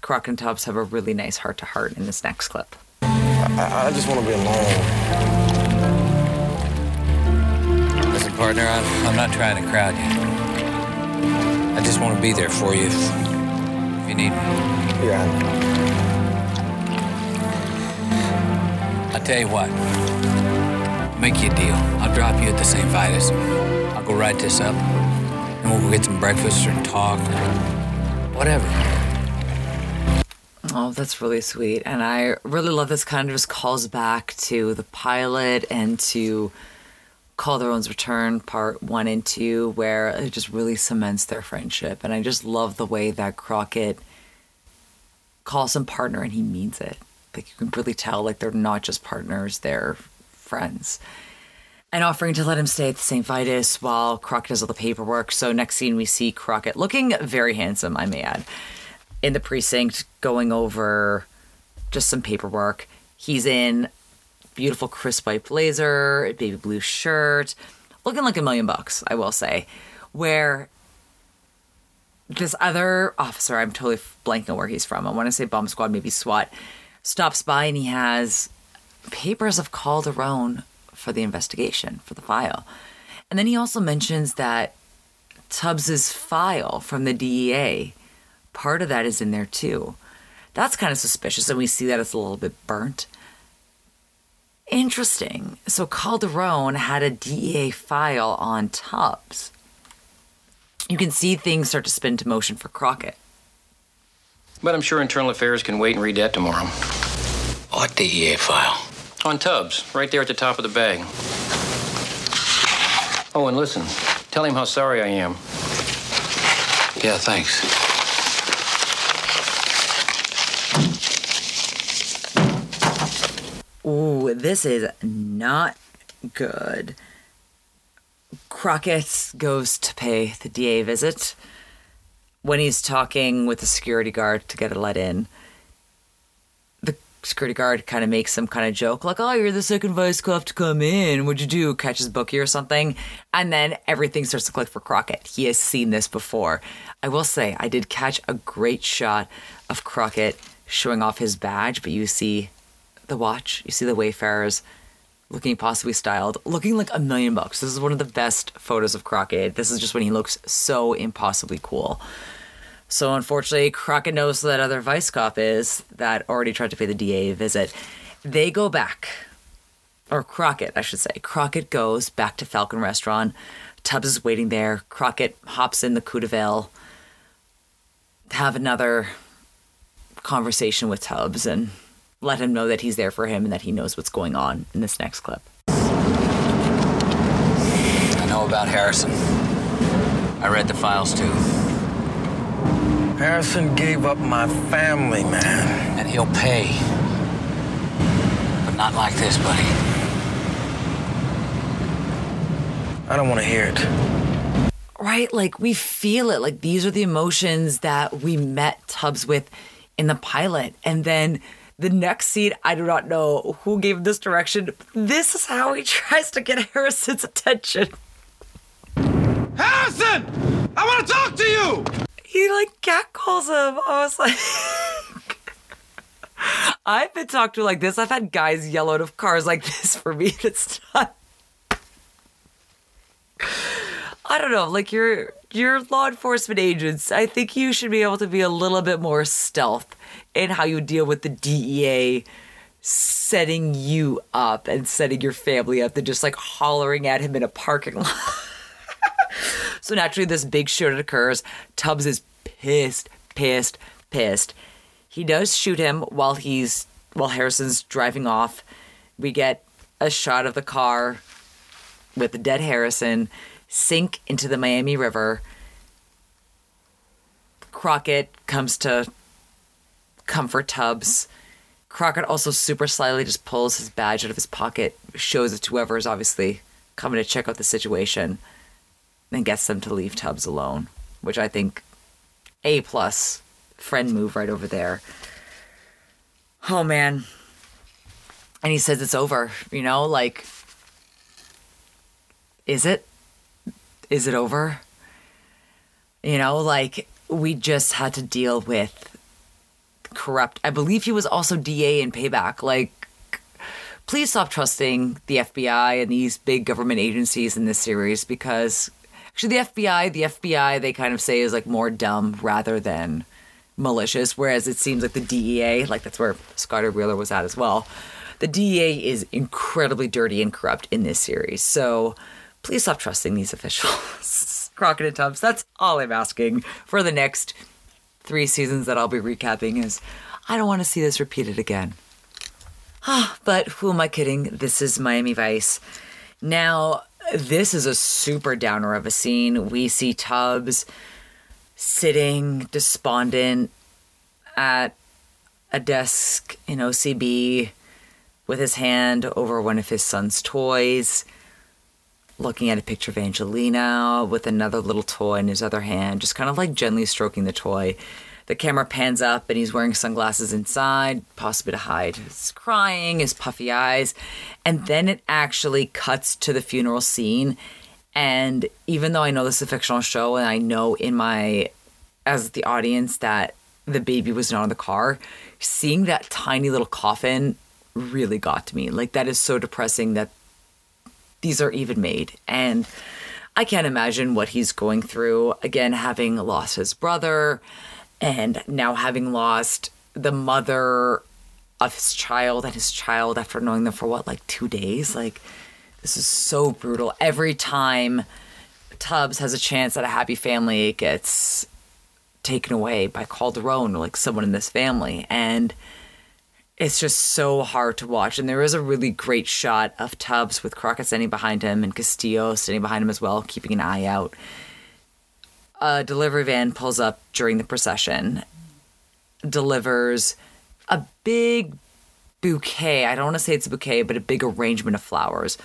Crockett and Tubbs have a really nice heart to heart in this next clip. I, I just want to be alone. Listen, partner, I'm, I'm not trying to crowd you. I just want to be there for you if, if you need me. Yeah. I'll tell you what. Make you a deal. I'll drop you at the St. Vitus. I'll go write this up. And we'll go get some breakfast or talk or whatever. Oh, that's really sweet. And I really love this kind of just calls back to the pilot and to Calderone's Return part one and two, where it just really cements their friendship. And I just love the way that Crockett calls him partner and he means it. Like you can really tell, like they're not just partners, they're friends. And offering to let him stay at the St. Vitus while Crockett does all the paperwork. So next scene we see Crockett looking very handsome, I may add, in the precinct going over just some paperwork. He's in beautiful crisp white blazer, baby blue shirt, looking like a million bucks, I will say. Where this other officer, I'm totally blanking on where he's from. I want to say bomb squad, maybe SWAT, stops by and he has papers of Calderone for the investigation, for the file. And then he also mentions that Tubbs's file from the DEA, part of that is in there too. That's kind of suspicious, and we see that it's a little bit burnt. Interesting. So Calderone had a DEA file on Tubbs. You can see things start to spin to motion for Crockett. But I'm sure Internal Affairs can wait and read that tomorrow. What DEA file? On Tubbs, right there at the top of the bag. Oh, and listen, tell him how sorry I am. Yeah, thanks. Ooh, this is not good. Crockett goes to pay the DA visit. When he's talking with the security guard to get a let in, the security guard kind of makes some kind of joke, like, Oh, you're the second vice cop to come in. What'd you do? Catch his bookie or something? And then everything starts to click for Crockett. He has seen this before. I will say, I did catch a great shot of Crockett showing off his badge, but you see the watch, you see the Wayfarers looking possibly styled, looking like a million bucks. This is one of the best photos of Crockett. This is just when he looks so impossibly cool. So unfortunately, Crockett knows that other vice cop is that already tried to pay the DEA a visit. They go back, or Crockett, I should say. Crockett goes back to Falcon Restaurant. Tubbs is waiting there. Crockett hops in the Coupe de Ville, have another conversation with Tubbs, and let him know that he's there for him and that he knows what's going on in this next clip. I know about Harrison. I read the files too. Harrison gave up my family, man. And he'll pay. But not like this, buddy. I don't want to hear it. Right? Like we feel it. Like these are the emotions that we met Tubbs with in the pilot. And then the next scene, I do not know who gave this direction. This is how he tries to get Harrison's attention. Harrison! I want to talk to you! He like catcalls him. I was like. I've been talked to like this. I've had guys yell out of cars like this for me. It's not. I don't know. Like you're you're law enforcement agents. I think you should be able to be a little bit more stealth in how you deal with the DEA setting you up and setting your family up than just like hollering at him in a parking lot. so naturally, this big shoot occurs. Tubbs is pissed, pissed, pissed. He does shoot him while he's while Harrison's driving off. We get a shot of the car with the dead Harrison sink into the Miami River. Crockett comes to comfort Tubbs. Crockett also super slyly just pulls his badge out of his pocket, shows it to whoever is obviously coming to check out the situation, and gets them to leave Tubbs alone, which I think A plus friend move right over there. Oh man. And he says it's over, you know, like is it? Is it over? You know, like we just had to deal with corrupt. I believe he was also DA in payback. Like, please stop trusting the FBI and these big government agencies in this series because actually, the FBI, the FBI, they kind of say is like more dumb rather than malicious. Whereas it seems like the DEA, like that's where Scotty Wheeler was at as well. The DEA is incredibly dirty and corrupt in this series. So please stop trusting these officials. Crockett and Tubbs, that's all I'm asking for the next three seasons that I'll be recapping is I don't want to see this repeated again. Ah, but who am I kidding? This is Miami Vice. Now, this is a super downer of a scene. We see Tubbs sitting despondent at a desk in OCB with his hand over one of his son's toys, looking at a picture of Angelina with another little toy in his other hand, just kind of like gently stroking the toy. The camera pans up and he's wearing sunglasses inside, possibly to hide his crying, his puffy eyes. And then it actually cuts to the funeral scene. And even though I know this is a fictional show and I know in my, as the audience, that the baby was not in the car, seeing that tiny little coffin really got to me. Like, that is so depressing that these are even made. And I can't imagine what he's going through. Again, having lost his brother and now having lost the mother of his child and his child after knowing them for what, like two days? Like, this is so brutal. Every time Tubbs has a chance at a happy family, it gets taken away by Calderone like someone in this family. And it's just so hard to watch. And there is a really great shot of Tubbs with Crockett standing behind him and Castillo standing behind him as well, keeping an eye out. A delivery van pulls up during the procession, delivers a big bouquet. I don't want to say it's a bouquet, but a big arrangement of flowers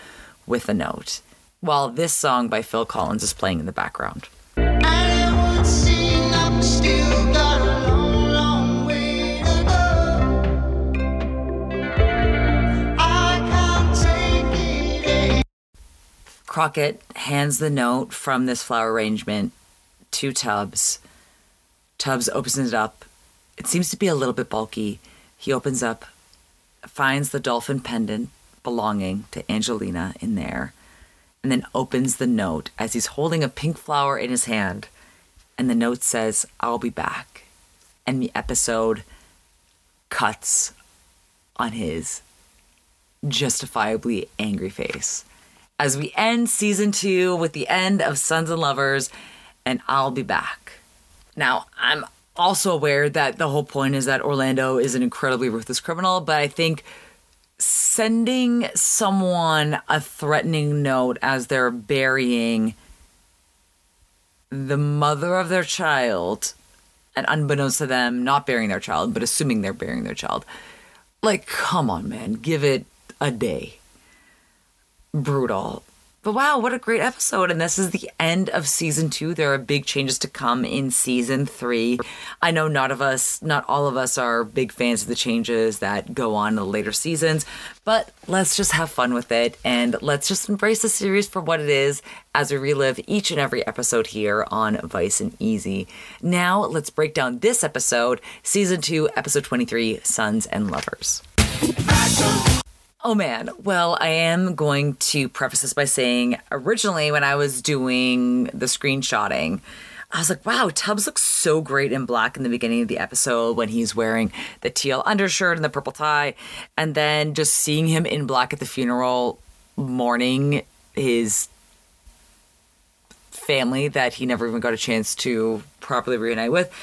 with a note. While this song by Phil Collins is playing in the background. Crockett hands the note from this flower arrangement to Tubbs. Tubbs opens it up. It seems to be a little bit bulky. He opens up, finds the dolphin pendant, belonging to Angelina in there, and then opens the note as he's holding a pink flower in his hand. And the note says, I'll be back. And the episode cuts on his justifiably angry face. As we end season two with the end of Sons and Lovers, and I'll be back. Now, I'm also aware that the whole point is that Orlando is an incredibly ruthless criminal, but I think sending someone a threatening note as they're burying the mother of their child, and unbeknownst to them, not burying their child, but assuming they're burying their child. Like, come on, man, give it a day. Brutal. But wow, what a great episode. And this is the end of season two. There are big changes to come in season three. I know not of us, not all of us are big fans of the changes that go on in the later seasons, but let's just have fun with it and let's just embrace the series for what it is as we relive each and every episode here on Vice and Easy. Now let's break down this episode, season two, episode 23, Sons and Lovers. Oh man. Well, I am going to preface this by saying originally when I was doing the screenshotting, I was like, wow, Tubbs looks so great in black in the beginning of the episode when he's wearing the teal undershirt and the purple tie. And then just seeing him in black at the funeral mourning his family that he never even got a chance to properly reunite with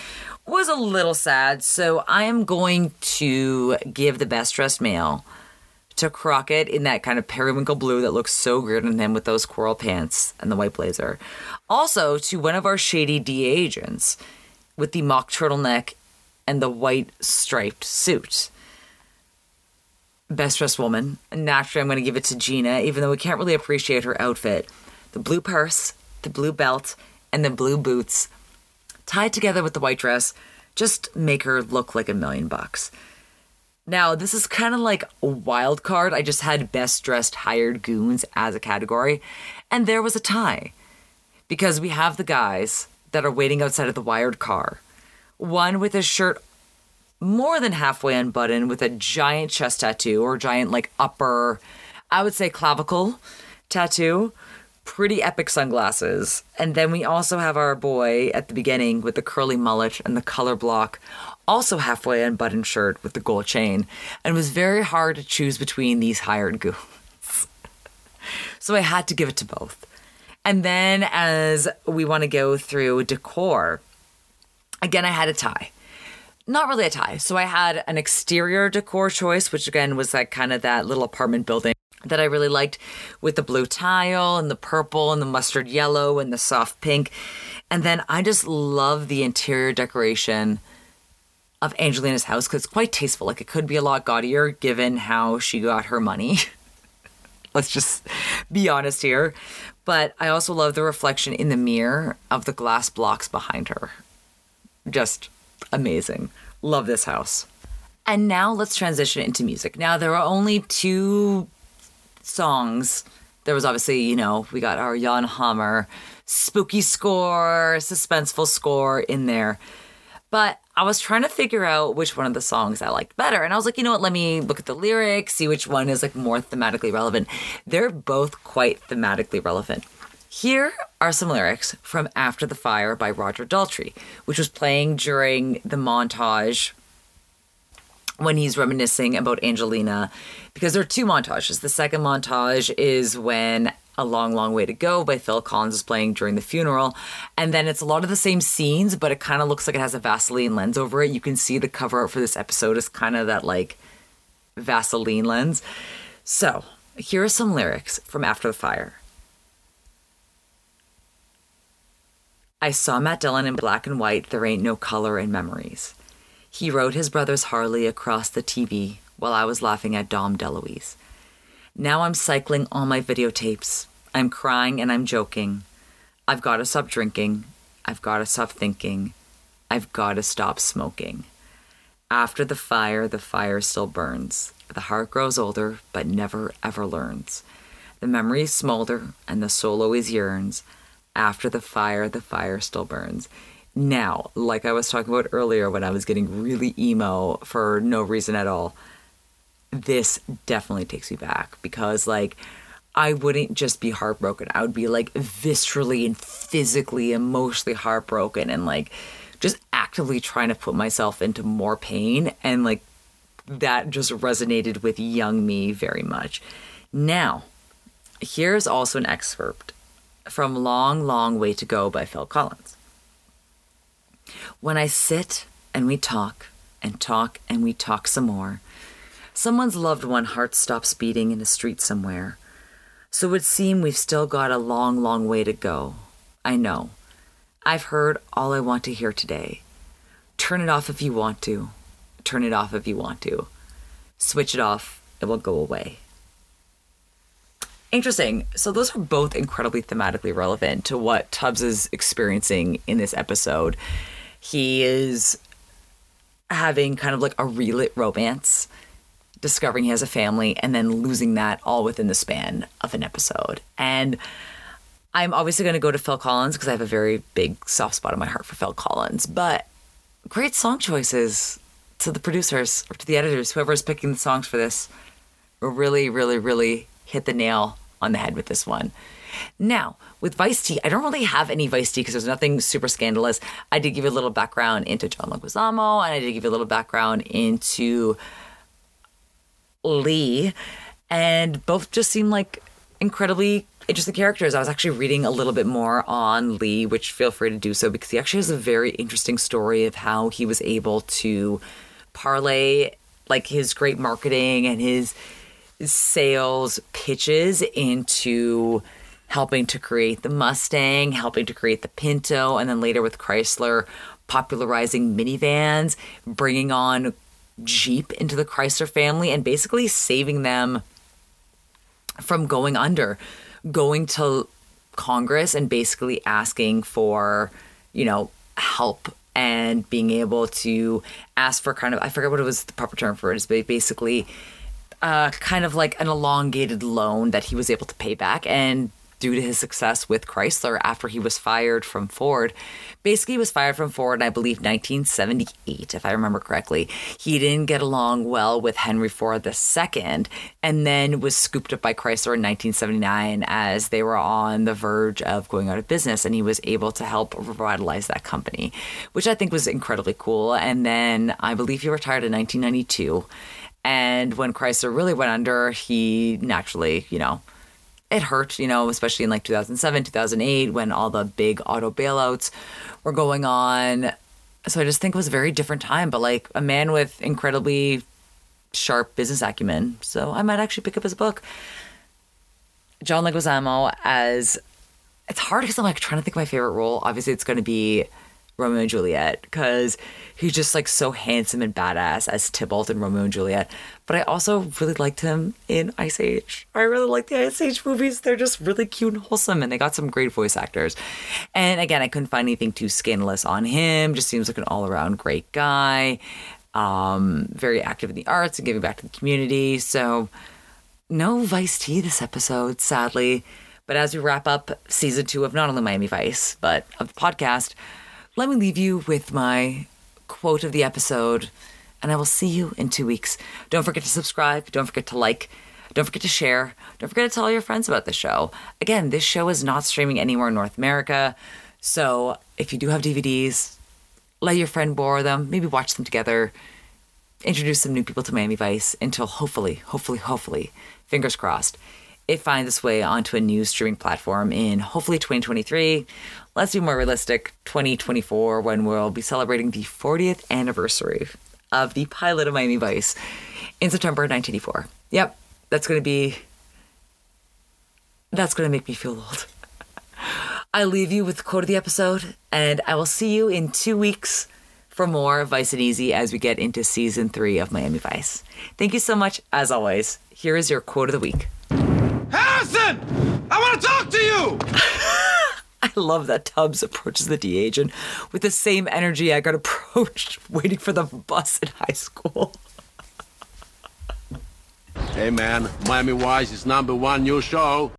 was a little sad. So I am going to give the best dressed male to Crockett in that kind of periwinkle blue that looks so good on him with those coral pants and the white blazer. Also to one of our shady DEA agents with the mock turtleneck and the white striped suit. Best dressed woman. Naturally, I'm going to give it to Gina, even though we can't really appreciate her outfit. The blue purse, the blue belt, and the blue boots tied together with the white dress just make her look like a million bucks. Now, this is kind of like a wild card. I just had best dressed hired goons as a category, and there was a tie because we have the guys that are waiting outside of the wired car. One with his shirt more than halfway unbuttoned with a giant chest tattoo or giant, like, upper, I would say clavicle tattoo. Pretty epic sunglasses. And then we also have our boy at the beginning with the curly mullet and the color block also halfway unbuttoned shirt with the gold chain, and it was very hard to choose between these hired goons. so I had to give it to both. And then as we want to go through decor, again, I had a tie. Not really a tie. So I had an exterior decor choice, which again was like kind of that little apartment building that I really liked with the blue tile and the purple and the mustard yellow and the soft pink. And then I just love the interior decoration of Angelina's house because it's quite tasteful. Like it could be a lot gaudier given how she got her money. Let's just be honest here. But I also love the reflection in the mirror of the glass blocks behind her. Just amazing. Love this house. And now let's transition into music. Now, there are only two songs. There was obviously, you know, we got our Jan Hammer spooky score, suspenseful score in there. But I was trying to figure out which one of the songs I liked better. And I was like, you know what, let me look at the lyrics, see which one is like more thematically relevant. They're both quite thematically relevant. Here are some lyrics from After the Fire by Roger Daltrey, which was playing during the montage when he's reminiscing about Angelina, because there are two montages. The second montage is when a Long, Long Way to Go by Phil Collins is playing during the funeral. And then it's a lot of the same scenes, but it kind of looks like it has a Vaseline lens over it. You can see the cover art for this episode is kind of that like Vaseline lens. So here are some lyrics from After the Fire. I saw Matt Dillon in black and white, there ain't no color in memories. He rode his brother's Harley across the TV while I was laughing at Dom DeLuise. Now I'm cycling all my videotapes. I'm crying and I'm joking. I've got to stop drinking. I've got to stop thinking. I've got to stop smoking. After the fire, the fire still burns. The heart grows older, but never ever learns. The memories smolder, and the soul always yearns. After the fire, the fire still burns. Now, like I was talking about earlier when I was getting really emo for no reason at all, this definitely takes me back because like I wouldn't just be heartbroken. I would be like viscerally and physically, emotionally heartbroken and like just actively trying to put myself into more pain. And like that just resonated with young me very much. Now, here's also an excerpt from Long, Long Way to Go by Phil Collins. When I sit and we talk and talk and we talk some more, someone's loved one heart stops beating in a street somewhere. So it would seem we've still got a long, long way to go. I know. I've heard all I want to hear today. Turn it off if you want to. Turn it off if you want to. Switch it off, it will go away. Interesting. So those are both incredibly thematically relevant to what Tubbs is experiencing in this episode. He is having kind of like a relit romance, discovering he has a family, and then losing that all within the span of an episode. And I'm obviously going to go to Phil Collins because I have a very big soft spot in my heart for Phil Collins, but great song choices to the producers or to the editors, whoever is picking the songs for this, really, really, really hit the nail on the head with this one. Now, with Vice T, I don't really have any Vice T because there's nothing super scandalous. I did give you a little background into John Leguizamo, and I did give you a little background into Lee, and both just seem like incredibly interesting characters. I was actually reading a little bit more on Lee, which feel free to do so because he actually has a very interesting story of how he was able to parlay like his great marketing and his sales pitches into helping to create the Mustang, helping to create the Pinto, and then later with Chrysler popularizing minivans, bringing on Jeep into the Chrysler family, and basically saving them from going under, going to Congress and basically asking for, you know, help and being able to ask for kind of, I forget what it was the proper term for it is, but basically uh, kind of like an elongated loan that he was able to pay back. And due to his success with Chrysler after he was fired from Ford, basically was fired from Ford in, I believe, 1978, if I remember correctly. He didn't get along well with Henry Ford II and then was scooped up by Chrysler in 1979 as they were on the verge of going out of business. And he was able to help revitalize that company, which I think was incredibly cool. And then I believe he retired in 1992. And when Chrysler really went under, he naturally, you know, it hurt, you know, especially in like 2007, 2008, when all the big auto bailouts were going on. So I just think it was a very different time, but like a man with incredibly sharp business acumen. So I might actually pick up his book. John Leguizamo as it's hard because I'm like trying to think of my favorite role. Obviously, it's going to be Romeo and Juliet because he's just like so handsome and badass as Tybalt in Romeo and Juliet. But I also really liked him in Ice Age. I really like the Ice Age movies. They're just really cute and wholesome, and they got some great voice actors. And again, I couldn't find anything too scandalous on him. Just seems like an all around great guy. Um, very active in the arts and giving back to the community. So no Vice T this episode, sadly. But as we wrap up season two of not only Miami Vice, but of the podcast, let me leave you with my quote of the episode, and I will see you in two weeks. Don't forget to subscribe. Don't forget to like. Don't forget to share. Don't forget to tell all your friends about the show. Again, this show is not streaming anywhere in North America. So if you do have DVDs, let your friend borrow them, maybe watch them together, introduce some new people to Miami Vice until hopefully, hopefully, hopefully, fingers crossed, it finds its way onto a new streaming platform in hopefully 2023. Let's be more realistic, 2024, when we'll be celebrating the 40th anniversary of the pilot of Miami Vice in September 1984. Yep, that's going to be. That's going to make me feel old. I leave you with the quote of the episode, and I will see you in two weeks for more Vice and Easy as we get into season three of Miami Vice. Thank you so much, as always. Here is your quote of the week. Harrison! I want to talk to you! I love that Tubbs approaches the D agent with the same energy I got approached waiting for the bus in high school. Hey man, Miami Vice is number one new show.